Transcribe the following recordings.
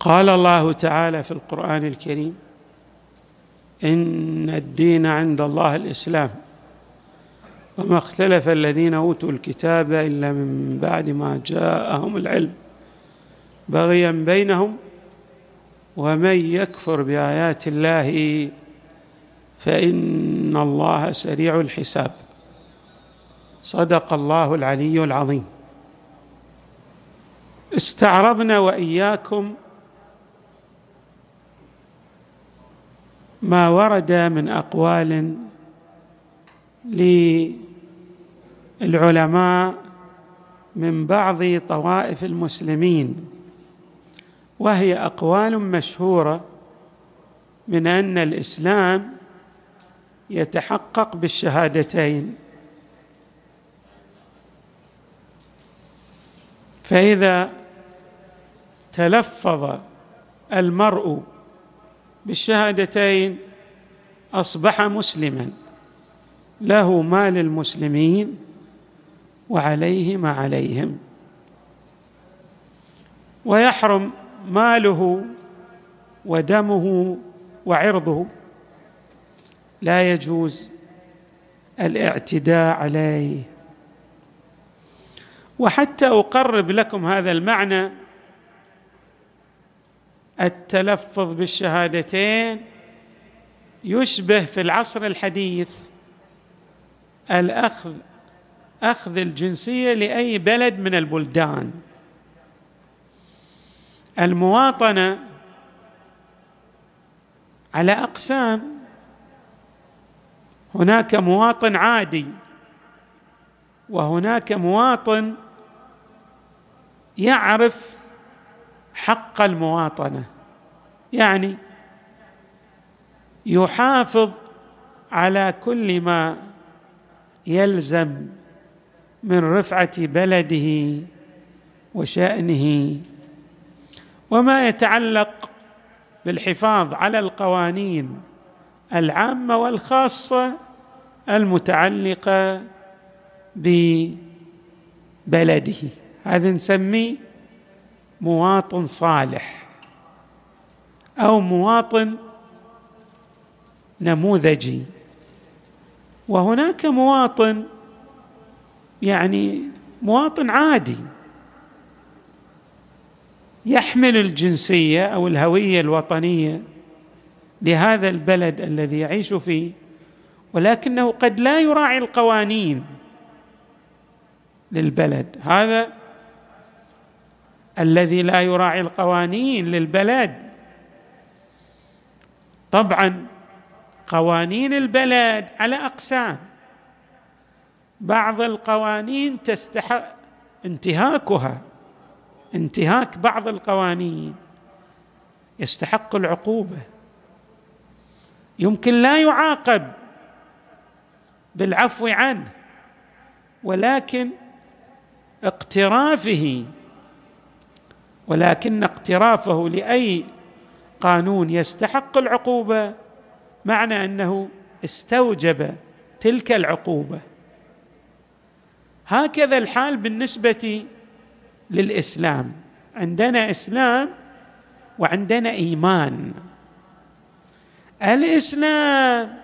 قال الله تعالى في القرآن الكريم إن الدين عند الله الإسلام. وما اختلف الذين أوتوا الكتاب إلا من بعد ما جاءهم العلم. بغيا بينهم ومن يكفر بآيات الله فإن الله سريع الحساب. صدق الله العلي العظيم. استعرضنا وإياكم ما ورد من أقوال للعلماء من بعض طوائف المسلمين وهي أقوال مشهورة من أن الإسلام يتحقق بالشهادتين. فإذا تلفظ المرء بالشهادتين أصبح مسلما. له ما للمسلمين وعليه ما عليهم. ويحرم ماله ودمه وعرضه. لا يجوز الاعتداء عليه. وحتى أقرب لكم هذا المعنى التلفظ بالشهادتين يشبه في العصر الحديث الأخذ أخذ الجنسية لأي بلد من البلدان. المواطنة على أقسام. هناك مواطن عادي وهناك مواطن يعرف حق المواطنة. يعني يحافظ على كل ما يلزم من رفعة بلده وشأنه. وما يتعلق بالحفاظ على القوانين العامة والخاصة المتعلقة ببلده. هذا نسميه مواطن صالح أو مواطن نموذجي. وهناك مواطن يعني مواطن عادي يحمل الجنسية أو الهوية الوطنية لهذا البلد الذي يعيش فيه ولكنه قد لا يراعي القوانين للبلد. هذا الذي لا يراعي القوانين للبلد. طبعا قوانين البلد على أقسام. بعض القوانين تستحق انتهاكها انتهاك بعض القوانين. يستحق العقوبة. يمكن لا يعاقب بالعفو عنه ولكن اقترافه ولكن اقترافه لأي قانون يستحق العقوبة معنى أنه استوجب تلك العقوبة. هكذا الحال بالنسبة للإسلام. عندنا إسلام وعندنا إيمان. الإسلام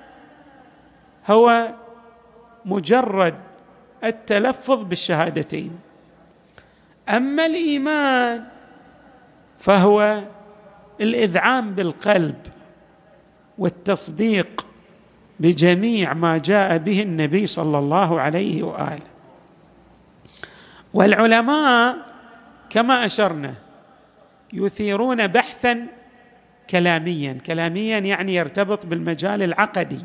هو مجرد التلفظ بالشهادتين. أما الإيمان فهو الإذعان بالقلب والتصديق بجميع ما جاء به النبي صلى الله عليه وآله. والعلماء كما أشرنا يثيرون بحثا كلاميا. كلاميا يعني يرتبط بالمجال العقدي.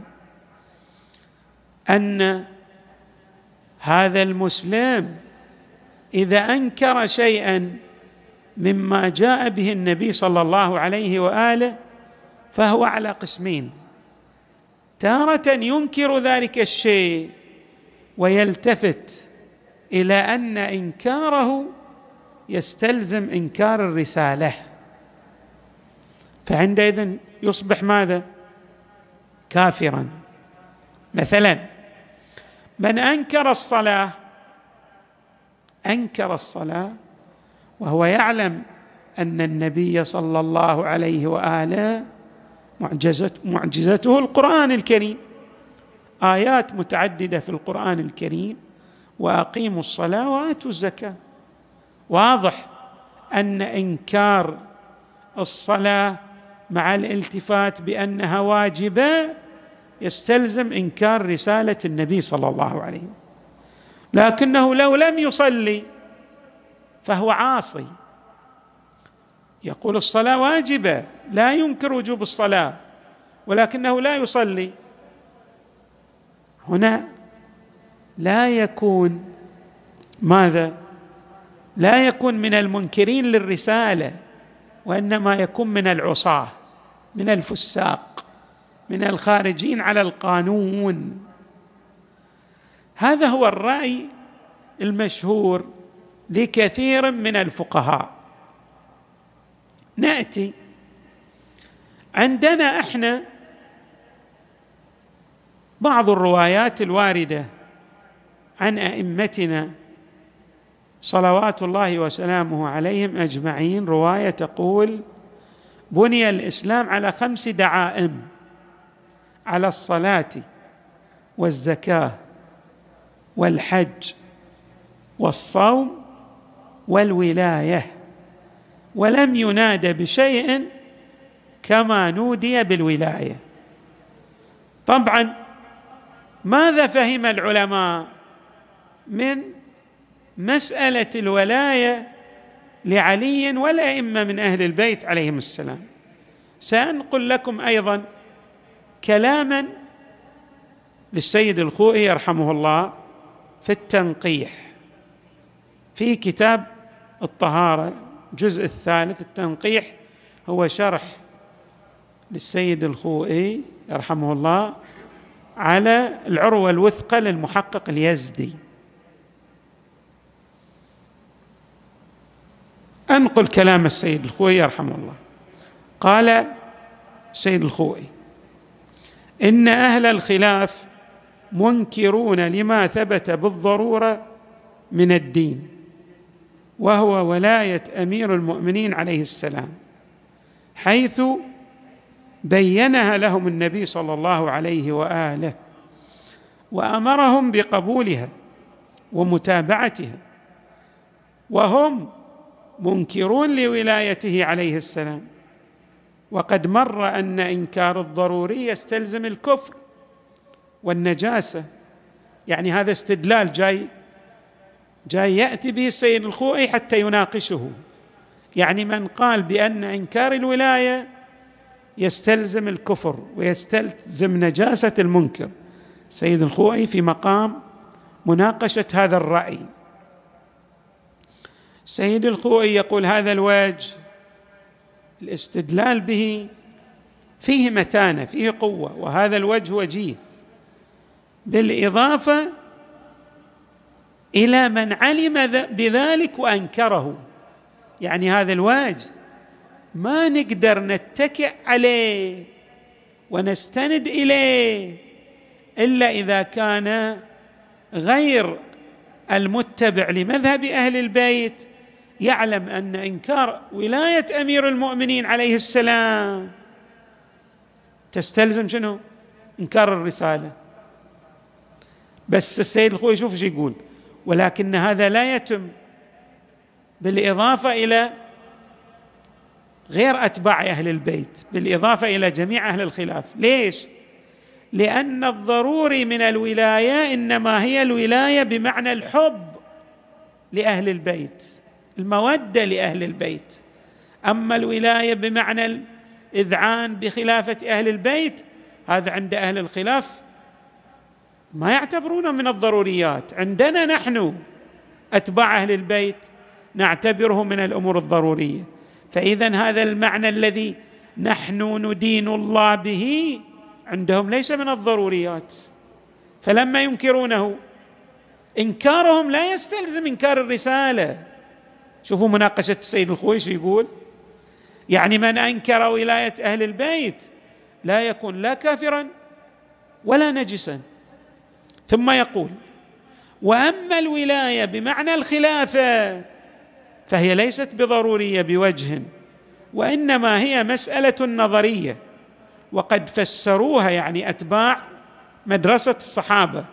أن هذا المسلم إذا أنكر شيئا مما جاء به النبي صلى الله عليه وآله فهو على قسمين. تارة ينكر ذلك الشيء ويلتفت إلى أن إنكاره يستلزم إنكار الرسالة. فعندئذ يصبح ماذا؟ كافرا. مثلا من أنكر الصلاة أنكر الصلاة وهو يعلم أن النبي صلى الله عليه وآله معجزة معجزته القرآن الكريم. آيات متعددة في القرآن الكريم. وأقيموا الصلاة وآتوا الزكاة. واضح أن إنكار الصلاة مع الالتفات بأنها واجبة يستلزم إنكار رسالة النبي صلى الله عليه وسلم. لكنه لو لم يصلي فهو عاصي. يقول الصلاة واجبة لا ينكر وجوب الصلاة ولكنه لا يصلي. هنا لا يكون ماذا؟ لا يكون من المنكرين للرسالة وإنما يكون من العصاة من الفساق من الخارجين على القانون. هذا هو الرأي المشهور. لكثير من الفقهاء. نأتي. عندنا إحنا بعض الروايات الواردة عن أئمتنا صلوات الله وسلامه عليهم أجمعين. رواية تقول بني الإسلام على خمس دعائم على الصلاة والزكاة والحج والصوم والولاية ولم ينادى بشيء كما نودي بالولاية. طبعا ماذا فهم العلماء من مسألة الولاية لعلي والأئمة من أهل البيت عليهم السلام؟ سأنقل لكم أيضا كلاما للسيد الخوئي يرحمه الله في التنقيح في كتاب الطهارة. الجزء الثالث التنقيح هو شرح للسيد الخوئي يرحمه الله على العروة الوثقى للمحقق اليزدي. أنقل كلام السيد الخوئي يرحمه الله. قال السيد الخوئي إن أهل الخلاف منكرون لما ثبت بالضرورة من الدين. وهو ولاية أمير المؤمنين عليه السلام حيث بينها لهم النبي صلى الله عليه وآله وأمرهم بقبولها ومتابعتها وهم منكرون لولايته عليه السلام. وقد مر أن إنكار الضروري يستلزم الكفر والنجاسة يعني هذا استدلال جاي جاي يأتي به السيد الخوئي حتى يناقشه. يعني من قال بأن إنكار الولاية يستلزم الكفر ويستلزم نجاسة المنكر. سيد الخوئي في مقام مناقشة هذا الرأي. سيد الخوئي يقول هذا الوجه الاستدلال به فيه متانة فيه قوة وهذا الوجه وجيه. بالإضافة إلى من علم بذلك وأنكره. يعني هذا الوجه ما نقدر نتكئ عليه ونستند إليه إلا إذا كان غير المتبع لمذهب أهل البيت يعلم أن إنكار ولاية أمير المؤمنين عليه السلام تستلزم شنو؟ إنكار الرسالة. بس السيد الخوي شوف إيش يقول. ولكن هذا لا يتم. بالإضافة إلى غير أتباع أهل البيت بالإضافة إلى جميع أهل الخلاف. ليش؟ لأن الضروري من الولاية إنما هي الولاية بمعنى الحب لأهل البيت المودة لأهل البيت. أما الولاية بمعنى الإذعان بخلافة أهل البيت هذا عند أهل الخلاف ما يعتبرونه من الضروريات. عندنا نحن أتباع أهل البيت نعتبره من الأمور الضرورية. فاذا هذا المعنى الذي نحن ندين الله به عندهم ليس من الضروريات. فلما ينكرونه إنكارهم لا يستلزم إنكار الرسالة. شوفوا مناقشة السيد الخويش يقول يعني من أنكر ولاية أهل البيت لا يكون لا كافرا ولا نجسا. ثم يقول وأما الولاية بمعنى الخلافة فهي ليست بضرورية بوجه وإنما هي مسألة نظرية وقد فسروها يعني أتباع مدرسة الصحابة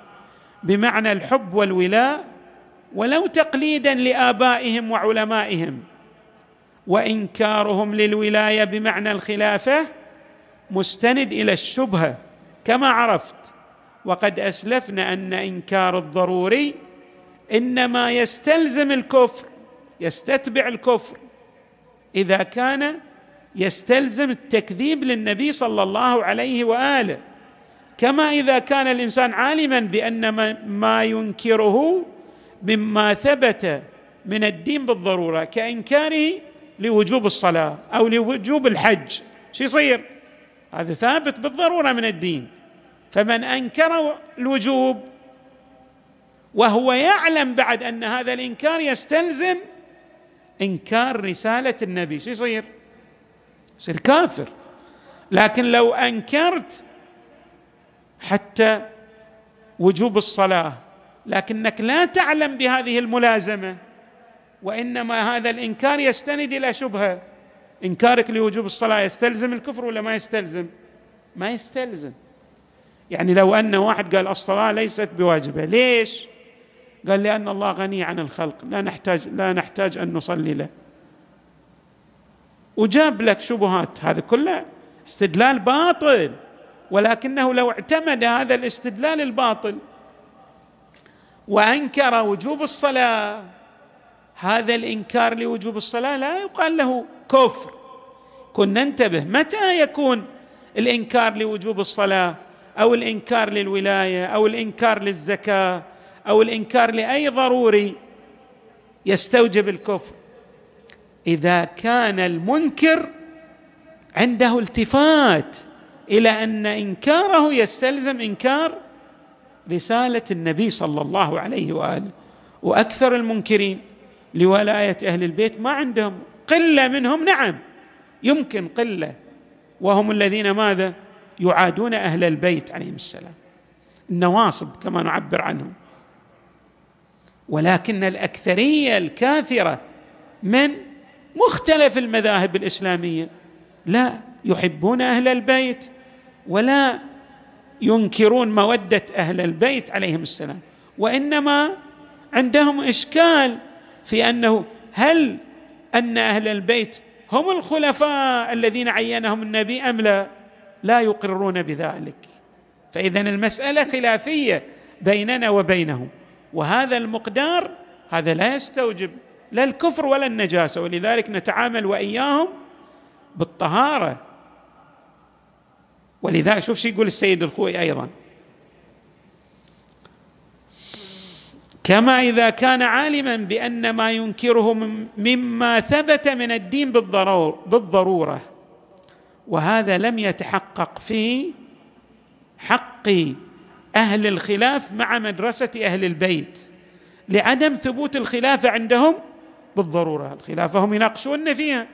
بمعنى الحب والولاء ولو تقليدا لآبائهم وعلمائهم وإنكارهم للولاية بمعنى الخلافة مستند إلى الشبهة كما عرفت. وقد أسلفنا أن إنكار الضروري إنما يستلزم الكفر يستتبع الكفر. إذا كان يستلزم التكذيب للنبي صلى الله عليه وآله. كما إذا كان الإنسان عالما بأن ما ينكره مما ثبت من الدين بالضرورة كإنكاره لوجوب الصلاة أو لوجوب الحج. شو يصير؟ هذا ثابت بالضرورة من الدين. فمن أنكر الوجوب وهو يعلم بعد أن هذا الإنكار يستلزم إنكار رسالة النبي شو يصير؟ يصير كافر لكن لو أنكرت حتى وجوب الصلاة لكنك لا تعلم بهذه الملازمة وإنما هذا الإنكار يستند إلى شبهة إنكارك لوجوب الصلاة يستلزم الكفر ولا ما يستلزم؟ ما يستلزم يعني لو أن واحد قال الصلاة ليست بواجبة ليش؟ قال لأن الله غني عن الخلق لا نحتاج لا نحتاج أن نصلي له. وجاب لك شبهات هذا كله استدلال باطل ولكنه لو اعتمد هذا الاستدلال الباطل وأنكر وجوب الصلاة هذا الإنكار لوجوب الصلاة لا يقال له كفر. كنا ننتبه متى يكون الإنكار لوجوب الصلاة؟ أو الإنكار للولاية أو الإنكار للزكاة أو الإنكار لأي ضروري يستوجب الكفر. إذا كان المنكر عنده التفات إلى أن إنكاره يستلزم إنكار رسالة النبي صلى الله عليه وآله. وأكثر المنكرين لولاية أهل البيت ما عندهم قلة منهم نعم يمكن قلة. وهم الذين ماذا؟ يعادون أهل البيت عليهم السلام. النواصب كما نعبر عنهم. ولكن الأكثرية الكاثره من مختلف المذاهب الإسلامية لا يحبون أهل البيت ولا ينكرون مودة أهل البيت عليهم السلام. وإنما عندهم إشكال في أنه هل أن أهل البيت هم الخلفاء الذين عينهم النبي أم لا؟ لا يقرون بذلك. فاذا المسألة خلافية بيننا وبينهم وهذا المقدار هذا لا يستوجب لا الكفر ولا النجاسة. ولذلك نتعامل وإياهم بالطهارة. ولذا شوف شو يقول السيد الخوي أيضا. كما إذا كان عالما بأن ما ينكره مما ثبت من الدين بالضرورة. وهذا لم يتحقق في حق أهل الخلاف مع مدرسة أهل البيت لعدم ثبوت الخلافه عندهم بالضرورة. الخلافة هم يناقشون فيها.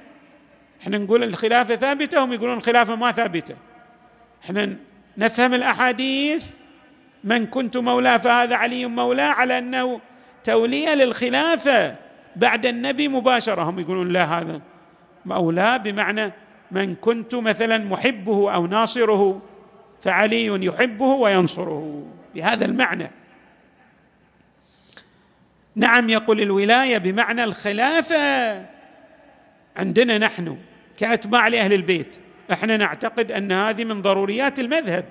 إحنا نقول الخلافه ثابتة هم يقولون الخلافه ما ثابتة. إحنا نفهم الأحاديث من كنت مولاه فهذا علي مولاه على أنه توليه للخلافة بعد النبي مباشرة. هم يقولون لا هذا مولاه بمعنى من كنت مثلا محبه أو ناصره فعلي يحبه وينصره. بهذا المعنى. نعم يقول الولاية بمعنى الخلافة. عندنا نحن كأتباع لأهل البيت إحنا نعتقد أن هذه من ضروريات المذهب.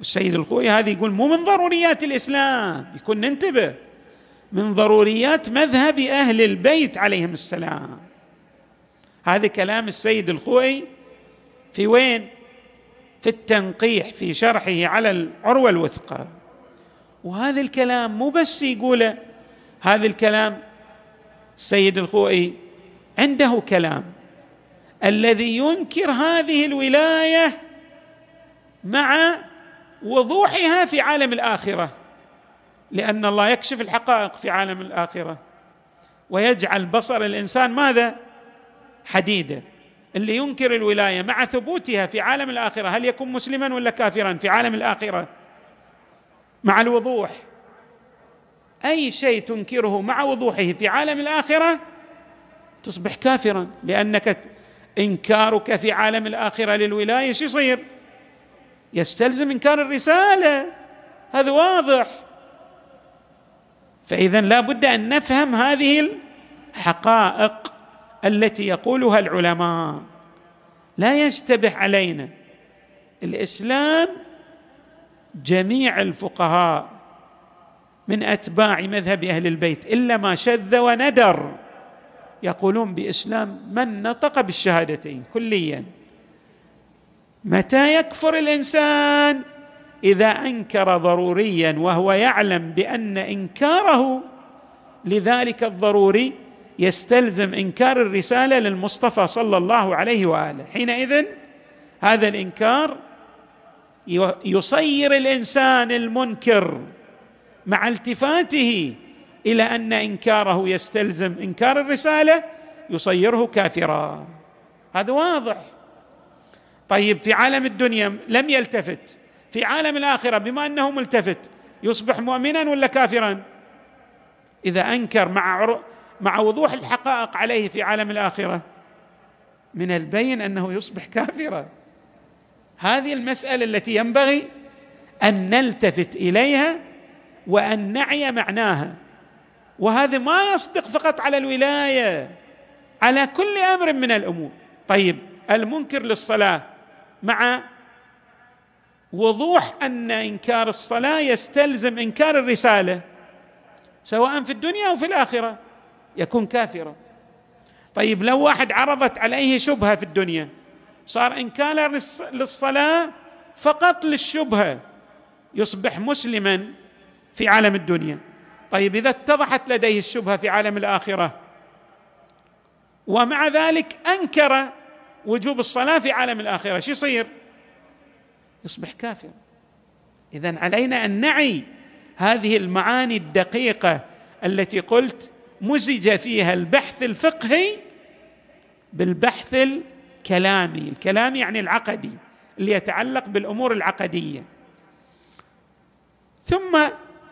السيد الخوي هذا يقول مو من ضروريات الإسلام. يكون ننتبه. من ضروريات مذهب أهل البيت عليهم السلام. هذا كلام السيد الخوي في وين؟ في التنقيح في شرحه على العروة الوثقى وهذا الكلام مو بس يقوله هذا الكلام السيد الخوئي عنده كلام الذي ينكر هذه الولاية مع وضوحها في عالم الآخرة لأن الله يكشف الحقائق في عالم الآخرة ويجعل بصر الإنسان ماذا؟ حديدة. اللي ينكر الولاية مع ثبوتها في عالم الآخرة هل يكون مسلما ولا كافرا في عالم الآخرة؟ مع الوضوح. أي شيء تنكره مع وضوحه في عالم الآخرة تصبح كافرا لأنك إنكارك في عالم الآخرة للولاية شو يصير؟ يستلزم إنكار الرسالة. هذا واضح. فاذا لا بد أن نفهم هذه الحقائق. التي يقولها العلماء لا يشتبه علينا. الإسلام جميع الفقهاء من أتباع مذهب أهل البيت إلا ما شذ وندر. يقولون بإسلام من نطق بالشهادتين كليا. متى يكفر الإنسان؟ إذا أنكر ضروريا وهو يعلم بأن إنكاره لذلك الضروري يستلزم إنكار الرسالة للمصطفى صلى الله عليه وآله. حينئذ هذا الإنكار يصير الإنسان المنكر مع التفاته إلى أن إنكاره يستلزم إنكار الرسالة يصيره كافرا. هذا واضح. طيب في عالم الدنيا لم يلتفت. في عالم الآخرة بما أنه ملتفت يصبح مؤمنا ولا كافرا؟ إذا أنكر مع مع وضوح الحقائق عليه في عالم الآخرة من البين أنه يصبح كافرا. هذه المسألة التي ينبغي أن نلتفت إليها وأن نعي معناها. وهذا ما يصدق فقط على الولاية على كل أمر من الأمور. طيب المنكر للصلاة مع وضوح أن إنكار الصلاة يستلزم إنكار الرسالة سواء في الدنيا أو في الآخرة. يكون كافرا. طيب لو واحد عرضت عليه شبهة في الدنيا صار إنكار للصلاة فقط للشبهة يصبح مسلما في عالم الدنيا. طيب إذا اتضحت لديه الشبهة في عالم الآخرة ومع ذلك أنكر وجوب الصلاة في عالم الآخرة شو يصير؟ يصبح كافر اذا علينا أن نعي هذه المعاني الدقيقة التي قلت مزج فيها البحث الفقهي بالبحث الكلامي. الكلامي يعني العقدي اللي يتعلق بالأمور العقدية. ثم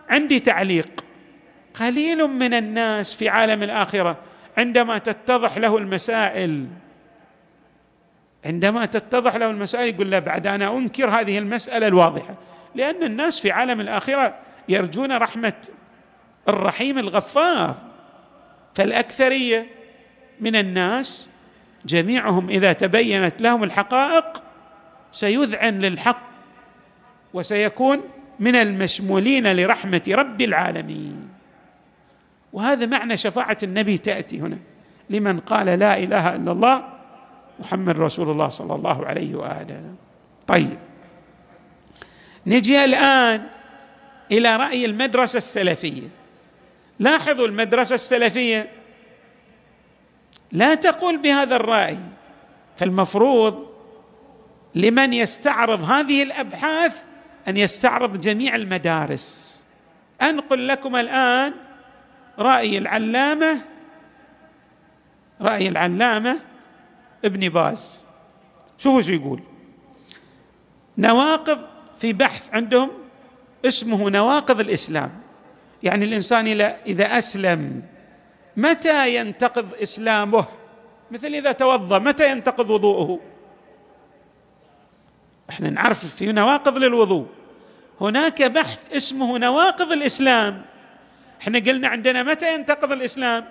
عندي تعليق. قليل من الناس في عالم الآخرة عندما تتضح له المسائل. عندما تتضح له المسائل يقول لا بعد أنا أنكر هذه المسألة الواضحة. لأن الناس في عالم الآخرة يرجون رحمة الرحيم الغفار. فالأكثرية من الناس جميعهم إذا تبينت لهم الحقائق سيذعن للحق وسيكون من المشمولين لرحمة رب العالمين. وهذا معنى شفاعة النبي تأتي هنا لمن قال لا إله إلا الله محمد رسول الله صلى الله عليه وآله. طيب نجي الآن إلى رأي المدرسة السلفية. لاحظوا المدرسة السلفية. لا تقول بهذا الرأي فالمفروض لمن يستعرض هذه الأبحاث أن يستعرض جميع المدارس. أنقل لكم الآن رأي العلامة رأي العلامة ابن باز. شوفوا شو يقول. نواقض في بحث عندهم اسمه نواقض الإسلام. يعني الإنسان إذا أسلم متى ينتقض إسلامه؟ مثل إذا توضأ متى ينتقض وضوءه؟ إحنا نعرف في نواقض للوضوء. هناك بحث اسمه نواقض الإسلام. إحنا قلنا عندنا متى ينتقض الإسلام؟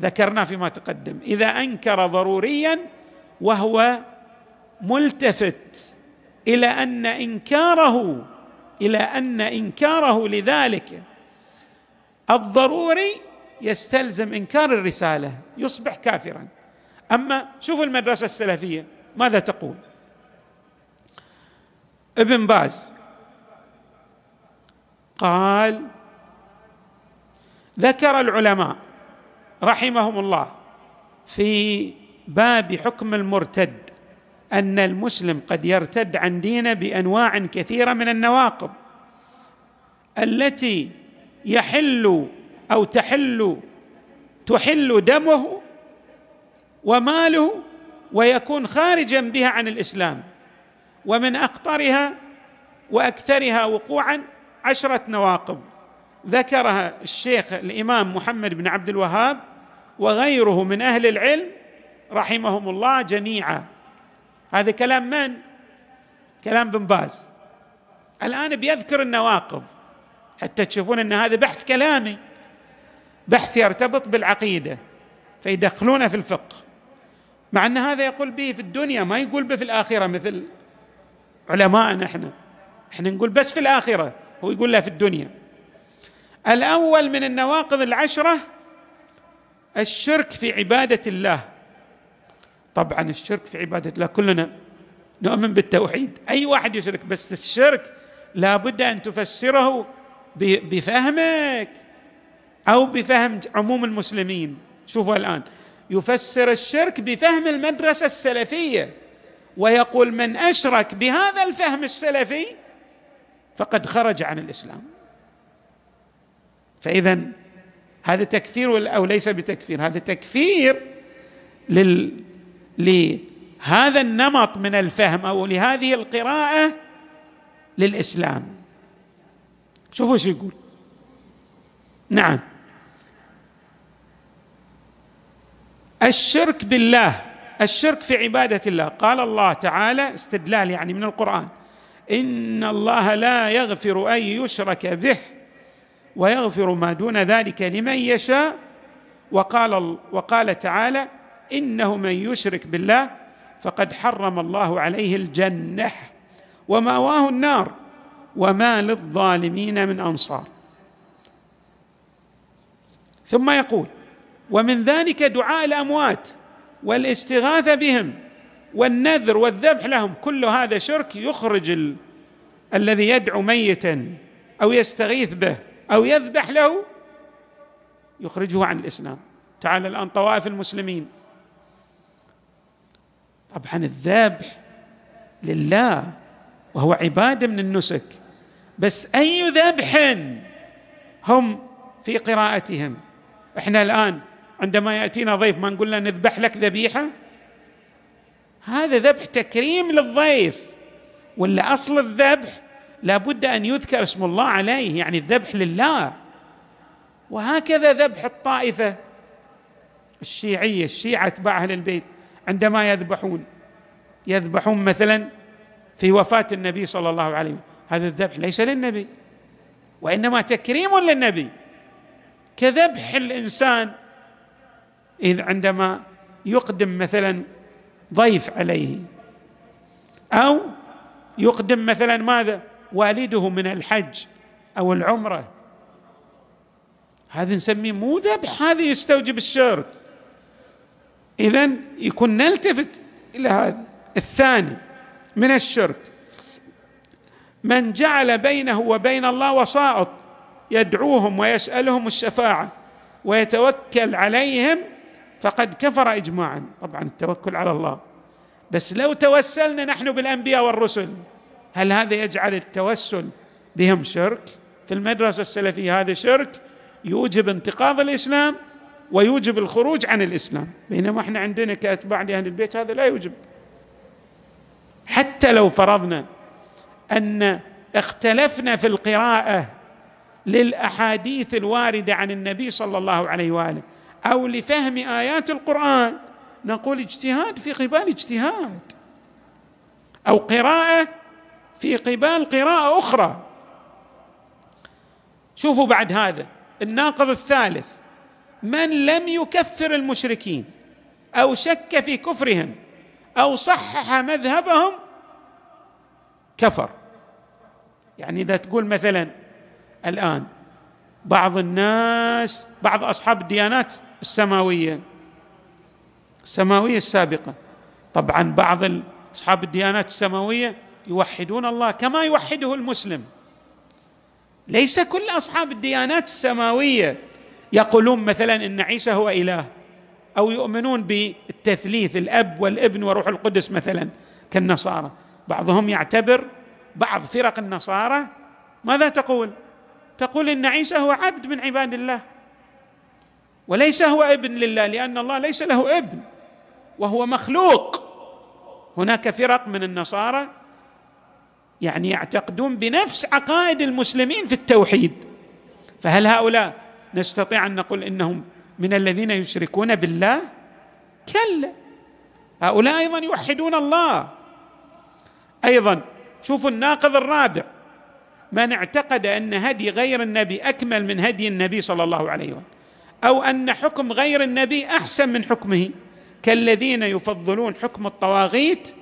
ذكرنا فيما تقدم. إذا أنكر ضروريا وهو ملتفت إلى أن إنكاره إلى أن إنكاره لذلك. الضروري يستلزم إنكار الرسالة يصبح كافرا. أما شوفوا المدرسة السلفية ماذا تقول؟ ابن باز قال ذكر العلماء رحمهم الله في باب حكم المرتد أن المسلم قد يرتد عن دينه بأنواع كثيرة من النواقض التي يحل أو تحل تحل دمه وماله ويكون خارجا بها عن الإسلام ومن أخطرها وأكثرها وقوعا عشرة نواقض. ذكرها الشيخ الإمام محمد بن عبد الوهاب وغيره من أهل العلم رحمهم الله جميعا. هذا كلام من؟ كلام بن باز. الآن بيذكر النواقض. حتى تشوفون إن هذا بحث كلامي. بحث يرتبط بالعقيدة. فيدخلونه في الفقه. مع أن هذا يقول به في الدنيا ما يقول به في الآخرة مثل علماءنا إحنا. إحنا نقول بس في الآخرة هو يقول له في الدنيا. الأول من النواقض العشرة الشرك في عبادة الله. طبعا الشرك في عبادة الله كلنا نؤمن بالتوحيد. أي واحد يشرك بس الشرك لابد أن تفسره بفهمك أو بفهم عموم المسلمين. شوفوا الآن يفسر الشرك بفهم المدرسة السلفية ويقول من أشرك بهذا الفهم السلفي فقد خرج عن الإسلام. فاذا هذا تكفير أو ليس بتكفير هذا تكفير لل لهذا النمط من الفهم أو لهذه القراءة للإسلام. شوفوا شو يقول. نعم. الشرك بالله الشرك في عبادة الله. قال الله تعالى استدلال يعني من القرآن إن الله لا يغفر أن يشرك به ويغفر ما دون ذلك لمن يشاء. وقال وقال تعالى إنه من يشرك بالله فقد حرم الله عليه الجنة ومأواه النار وما للظالمين من أنصار. ثم يقول ومن ذلك دعاء الأموات والاستغاثة بهم والنذر والذبح لهم كل هذا شرك يخرج ال... الذي يدعو ميتا أو يستغيث به أو يذبح له يخرجه عن الإسلام. تعال الآن طوائف المسلمين. طبعا الذبح لله وهو عبادة من النسك. بس أي ذبح هم في قراءتهم. إحنا الآن عندما يأتينا ضيف ما نقول له نذبح لك ذبيحة؟ هذا ذبح تكريم للضيف. ولا أصل الذبح لابد أن يذكر اسم الله عليه يعني الذبح لله. وهكذا ذبح الطائفة الشيعية الشيعة أتباع أهل البيت. عندما يذبحون يذبحون مثلا في وفاة النبي صلى الله عليه وسلم. هذا الذبح ليس للنبي وإنما تكريم للنبي. كذبح الإنسان إذ عندما يقدم مثلا ضيف عليه أو يقدم مثلا ماذا؟ والده من الحج أو العمرة. هذا نسميه مو ذبح هذا يستوجب الشرك. اذا يكون نلتفت إلى هذا. الثاني من الشرك من جعل بينه وبين الله وسائط يدعوهم ويسألهم الشفاعة ويتوكل عليهم فقد كفر اجماعا. طبعا التوكل على الله. بس لو توسلنا نحن بالأنبياء والرسل هل هذا يجعل التوسل بهم شرك؟ في المدرسة السلفية هذا شرك؟ يوجب انتقاض الإسلام؟ ويوجب الخروج عن الإسلام. بينما إحنا عندنا كاتباع لاهل البيت هذا لا يوجب. حتى لو فرضنا أن اختلفنا في القراءة للأحاديث الواردة عن النبي صلى الله عليه وآله أو لفهم آيات القرآن نقول اجتهاد في قبال اجتهاد. أو قراءة في قبال قراءة أخرى. شوفوا بعد هذا الناقض الثالث. من لم يكفر المشركين أو شك في كفرهم أو صحح مذهبهم كفر. يعني إذا تقول مثلا الآن بعض الناس بعض أصحاب الديانات السماوية السماوية السابقة طبعا بعض أصحاب الديانات السماوية يوحدون الله كما يوحده المسلم. ليس كل أصحاب الديانات السماوية يقولون مثلا إن عيسى هو إله أو يؤمنون بالتثليث الأب والابن وروح القدس مثلا كالنصارى. بعضهم يعتبر بعض فرق النصارى. ماذا تقول؟ تقول إن عيسى هو عبد من عباد الله وليس هو ابن لله لأن الله ليس له ابن وهو مخلوق. هناك فرق من النصارى يعني يعتقدون بنفس عقائد المسلمين في التوحيد. فهل هؤلاء نستطيع أن نقول إنهم من الذين يشركون بالله؟ كلا. هؤلاء أيضا يوحدون الله. أيضا شوفوا الناقض الرابع. من اعتقد أن هدي غير النبي أكمل من هدي النبي صلى الله عليه وسلم أو أن حكم غير النبي أحسن من حكمه كالذين يفضلون حكم الطواغيت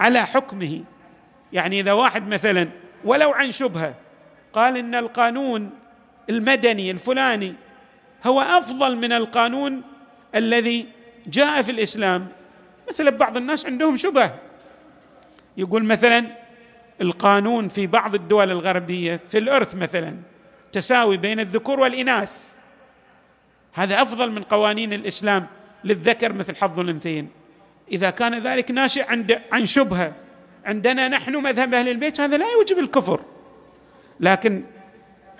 على حكمه. يعني إذا واحد مثلا ولو عن شبهة قال إن القانون المدني الفلاني هو أفضل من القانون الذي جاء في الإسلام. مثل بعض الناس عندهم شبه. يقول مثلا القانون في بعض الدول الغربية في الأرث مثلا تساوي بين الذكور والإناث. هذا أفضل من قوانين الإسلام للذكر مثل حظ الأنثيين. إذا كان ذلك ناشئ عند عن شبهة عندنا نحن مذهب أهل البيت هذا لا يوجب الكفر. لكن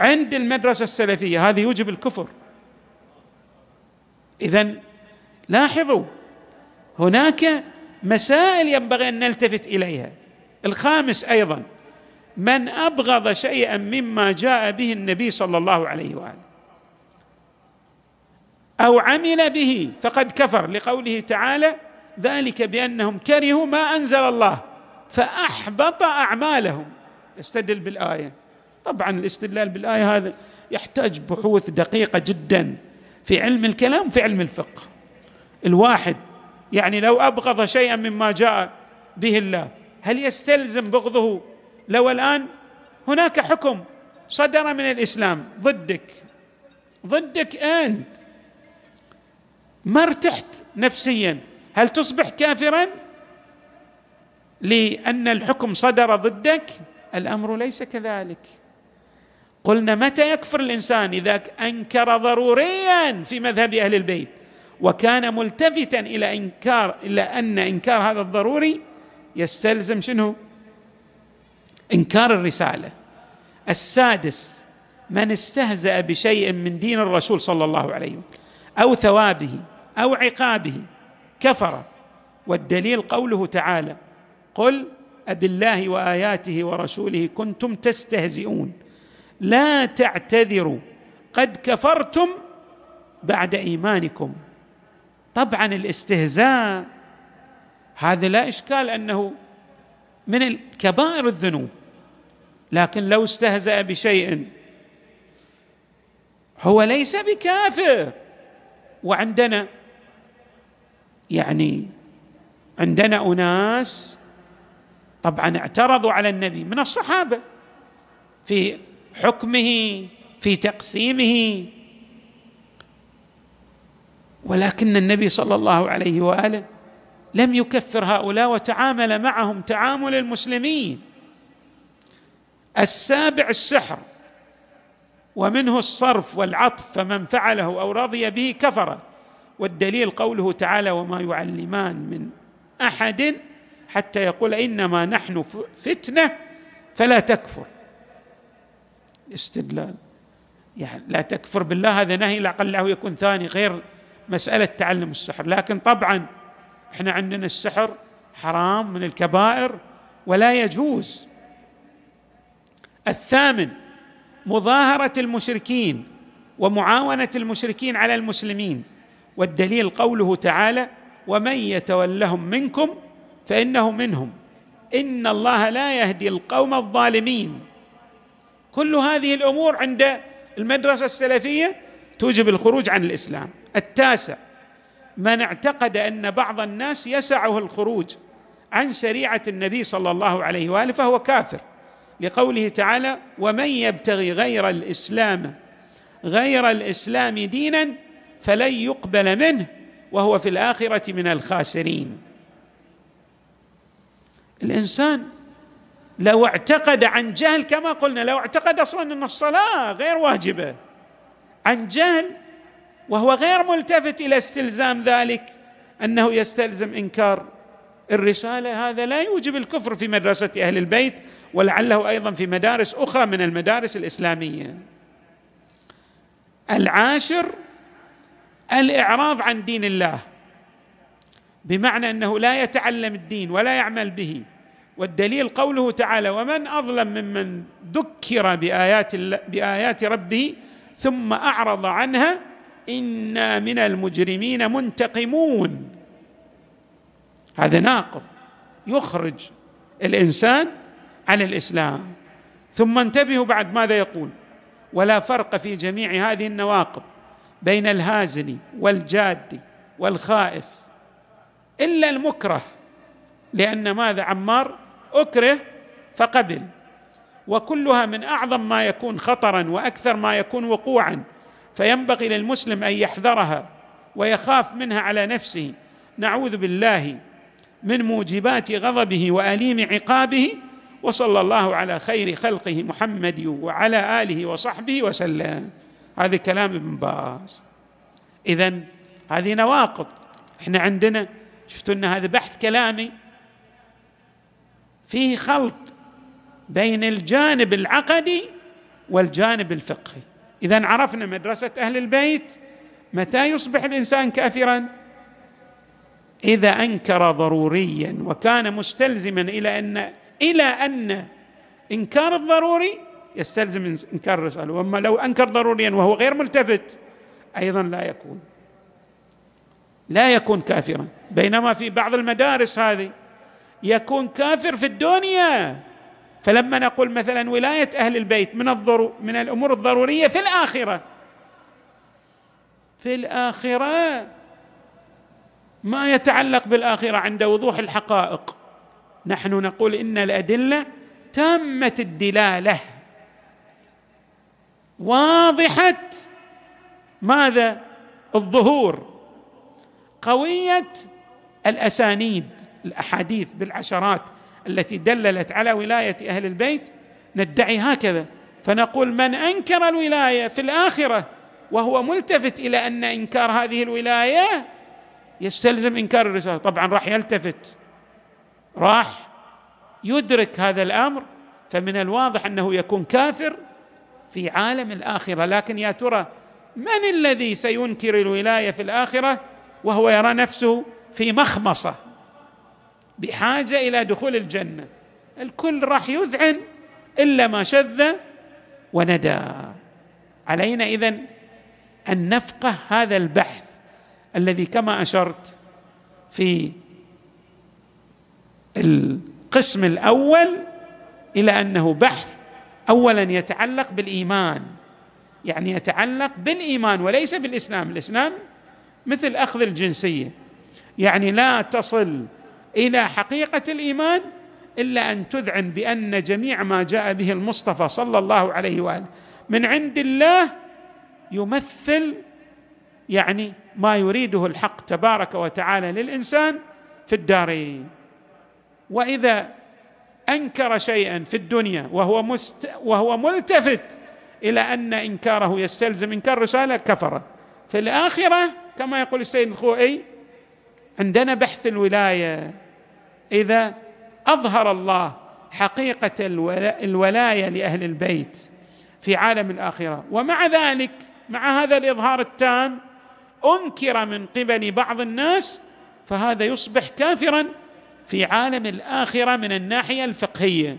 عند المدرسة السلفية هذه يوجب الكفر. اذا لاحظوا هناك مسائل ينبغي أن نلتفت إليها. الخامس أيضا من أبغض شيئا مما جاء به النبي صلى الله عليه وآله. أو عمل به فقد كفر لقوله تعالى ذلك بأنهم كرهوا ما أنزل الله فأحبط أعمالهم. استدل بالآية. طبعا الاستدلال بالآية هذا يحتاج بحوث دقيقة جدا في علم الكلام في علم الفقه. الواحد يعني لو أبغض شيئا مما جاء به الله هل يستلزم بغضه؟ لو الآن هناك حكم صدر من الإسلام ضدك. ضدك أنت. ما ارتحت نفسيا. هل تصبح كافرا؟ لأن الحكم صدر ضدك؟ الأمر ليس كذلك. قلنا متى يكفر الإنسان إذا أنكر ضروريا في مذهب أهل البيت؟ وكان ملتفتا إلى إنكار إلى أن إنكار هذا الضروري يستلزم شنو؟ إنكار الرسالة. السادس من استهزأ بشيء من دين الرسول صلى الله عليه وسلم أو ثوابه أو عقابه كفر. والدليل قوله تعالى قل أبالله وآياته ورسوله كنتم تستهزئون. لا تعتذروا. قد كفرتم بعد إيمانكم. طبعا الاستهزاء هذا لا إشكال أنه من الكبائر الذنوب. لكن لو استهزأ بشيء هو ليس بكافر. وعندنا يعني عندنا أناس طبعا اعترضوا على النبي من الصحابة في حكمه في تقسيمه. ولكن النبي صلى الله عليه وآله لم يكفر هؤلاء وتعامل معهم تعامل المسلمين. السابع السحر ومنه الصرف والعطف فمن فعله أو رضي به كفر. والدليل قوله تعالى وما يعلمان من أحد حتى يقول إنما نحن فتنة فلا تكفر. استدلال. يعني لا تكفر بالله هذا نهي لعله يكون ثاني غير مسألة تعلم السحر. لكن طبعا إحنا عندنا السحر حرام من الكبائر ولا يجوز. الثامن مظاهرة المشركين ومعاونة المشركين على المسلمين. والدليل قوله تعالى ومن يتولهم منكم فإنه منهم. إن الله لا يهدي القوم الظالمين. كل هذه الأمور عند المدرسة السلفية توجب الخروج عن الإسلام. التاسع من اعتقد أن بعض الناس يسعه الخروج عن شريعة النبي صلى الله عليه وآله فهو كافر. لقوله تعالى ومن يبتغي غير الإسلام غير الإسلام دينا فلن يقبل منه وهو في الآخرة من الخاسرين. الإنسان لو اعتقد عن جهل كما قلنا لو اعتقد أصلا أن الصلاة غير واجبة. عن جهل وهو غير ملتفت إلى استلزام ذلك أنه يستلزم إنكار الرسالة. هذا لا يوجب الكفر في مدرسة أهل البيت ولعله أيضا في مدارس أخرى من المدارس الإسلامية. العاشر الإعراض عن دين الله بمعنى أنه لا يتعلم الدين ولا يعمل به. والدليل قوله تعالى ومن أظلم ممن ذكر بآيات بآيات ربه ثم أعرض عنها إنا من المجرمين منتقمون. هذا ناقض يخرج الإنسان عن الإسلام. ثم انتبهوا بعد ماذا يقول؟ ولا فرق في جميع هذه النواقض بين الهازل والجاد والخائف إلا المكره لأن ماذا عمار؟ أكره فقبل. وكلها من أعظم ما يكون خطرا وأكثر ما يكون وقوعا. فينبغي للمسلم أن يحذرها ويخاف منها على نفسه. نعوذ بالله من موجبات غضبه وأليم عقابه. وصلى الله على خير خلقه محمد وعلى آله وصحبه وسلم. هذا كلام ابن باز. اذا هذه نواقض. إحنا عندنا شفتوا إن هذا بحث كلامي فيه خلط بين الجانب العقدي والجانب الفقهي. اذا عرفنا مدرسة أهل البيت متى يصبح الإنسان كافرا؟ إذا أنكر ضروريا وكان مستلزما إلى أن إلى أن إنكار الضروري يستلزم إنكار الرسالة. وأما لو أنكر ضروريا وهو غير ملتفت أيضا لا يكون لا يكون كافرا. بينما في بعض المدارس هذه يكون كافر في الدنيا. فلما نقول مثلا ولاية أهل البيت من الضرو من الأمور الضرورية في الآخرة. في الآخرة ما يتعلق بالآخرة عند وضوح الحقائق. نحن نقول إن الأدلة تامة الدلالة. واضحة. ماذا؟ الظهور. قوية الأسانيد. الأحاديث بالعشرات التي دللت على ولاية أهل البيت ندعي هكذا. فنقول من أنكر الولاية في الآخرة وهو ملتفت إلى أن إنكار هذه الولاية يستلزم إنكار الرسالة. طبعا راح يلتفت راح يدرك هذا الأمر. فمن الواضح أنه يكون كافر في عالم الآخرة. لكن يا ترى من الذي سينكر الولاية في الآخرة وهو يرى نفسه في مخمصة؟ بحاجة إلى دخول الجنة. الكل راح يذعن إلا ما شذ وندى. علينا إذن أن نفقه هذا البحث الذي كما أشرت في القسم الأول إلى أنه بحث اولا يتعلق بالإيمان. يعني يتعلق بالإيمان وليس بالإسلام. الإسلام مثل أخذ الجنسية. يعني لا تصل إلى حقيقة الإيمان إلا أن تذعن بأن جميع ما جاء به المصطفى صلى الله عليه وآله من عند الله يمثل يعني ما يريده الحق تبارك وتعالى للإنسان في الدارين. وإذا أنكر شيئا في الدنيا وهو مست وهو ملتفت إلى أن إنكاره يستلزم إنكار رساله كفر. في الآخرة كما يقول السيد الخوئي عندنا بحث الولاية. إذا أظهر الله حقيقة الولاية لأهل البيت في عالم الآخرة ومع ذلك مع هذا الإظهار التام أنكر من قبل بعض الناس فهذا يصبح كافرا في عالم الآخرة من الناحية الفقهية.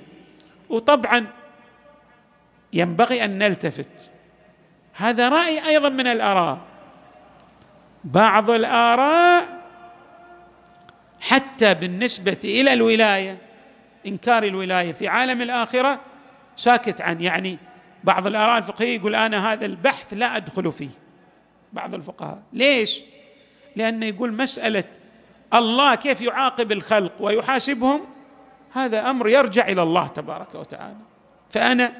وطبعا ينبغي أن نلتفت. هذا رأي أيضا من الآراء. بعض الآراء حتى بالنسبة إلى الولاية إنكار الولاية في عالم الآخرة ساكت عن يعني بعض الآراء الفقهية يقول أنا هذا البحث لا أدخل فيه. بعض الفقهاء. ليش؟ لأنه يقول مسألة الله كيف يعاقب الخلق ويحاسبهم هذا أمر يرجع إلى الله تبارك وتعالى. فأنا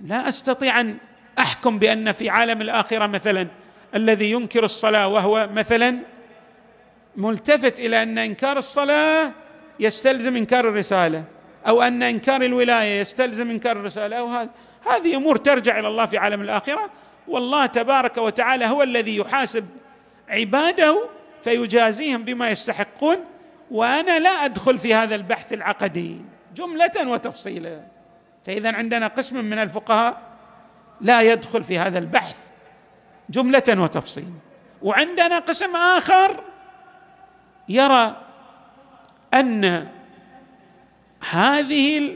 لا أستطيع أن أحكم بأن في عالم الآخرة مثلا الذي ينكر الصلاة وهو مثلا ملتفت إلى أن إنكار الصلاة يستلزم إنكار الرسالة أو أن إنكار الولاية يستلزم إنكار الرسالة أو هذا. هذه أمور ترجع إلى الله في عالم الآخرة. والله تبارك وتعالى هو الذي يحاسب عباده فيجازيهم بما يستحقون. وأنا لا أدخل في هذا البحث العقدي جملة وتفصيلا. فإذا عندنا قسم من الفقهاء لا يدخل في هذا البحث جملة وتفصيلا. وعندنا قسم آخر يرى أن هذه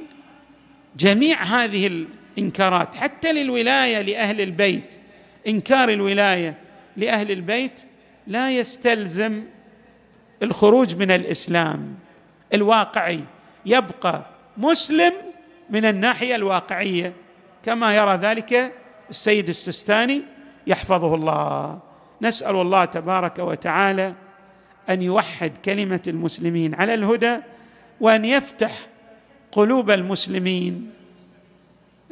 جميع هذه الإنكارات حتى للولاية لأهل البيت إنكار الولاية لأهل البيت لا يستلزم الخروج من الإسلام الواقعي. يبقى مسلم من الناحية الواقعية كما يرى ذلك السيد السستاني يحفظه الله. نسأل الله تبارك وتعالى أن يوحد كلمة المسلمين على الهدى وأن يفتح قلوب المسلمين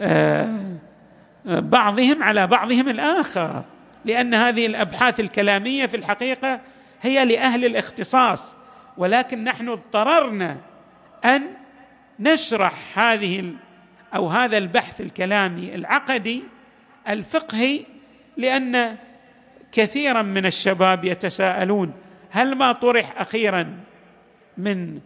آه، بعضهم على بعضهم الآخر لأن هذه الأبحاث الكلامية في الحقيقة هي لأهل الاختصاص. ولكن نحن اضطررنا أن نشرح هذه أو هذا البحث الكلامي العقدي الفقهي لأن كثيرا من الشباب يتساءلون هل ما طرح أخيرا من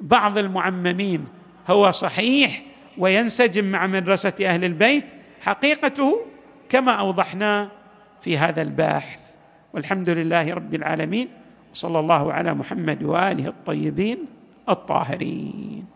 بعض المعممين هو صحيح وينسجم مع مدرسة أهل البيت؟ حقيقته كما أوضحنا في هذا الباحث. والحمد لله رب العالمين وصلى الله على محمد وآله الطيبين الطاهرين.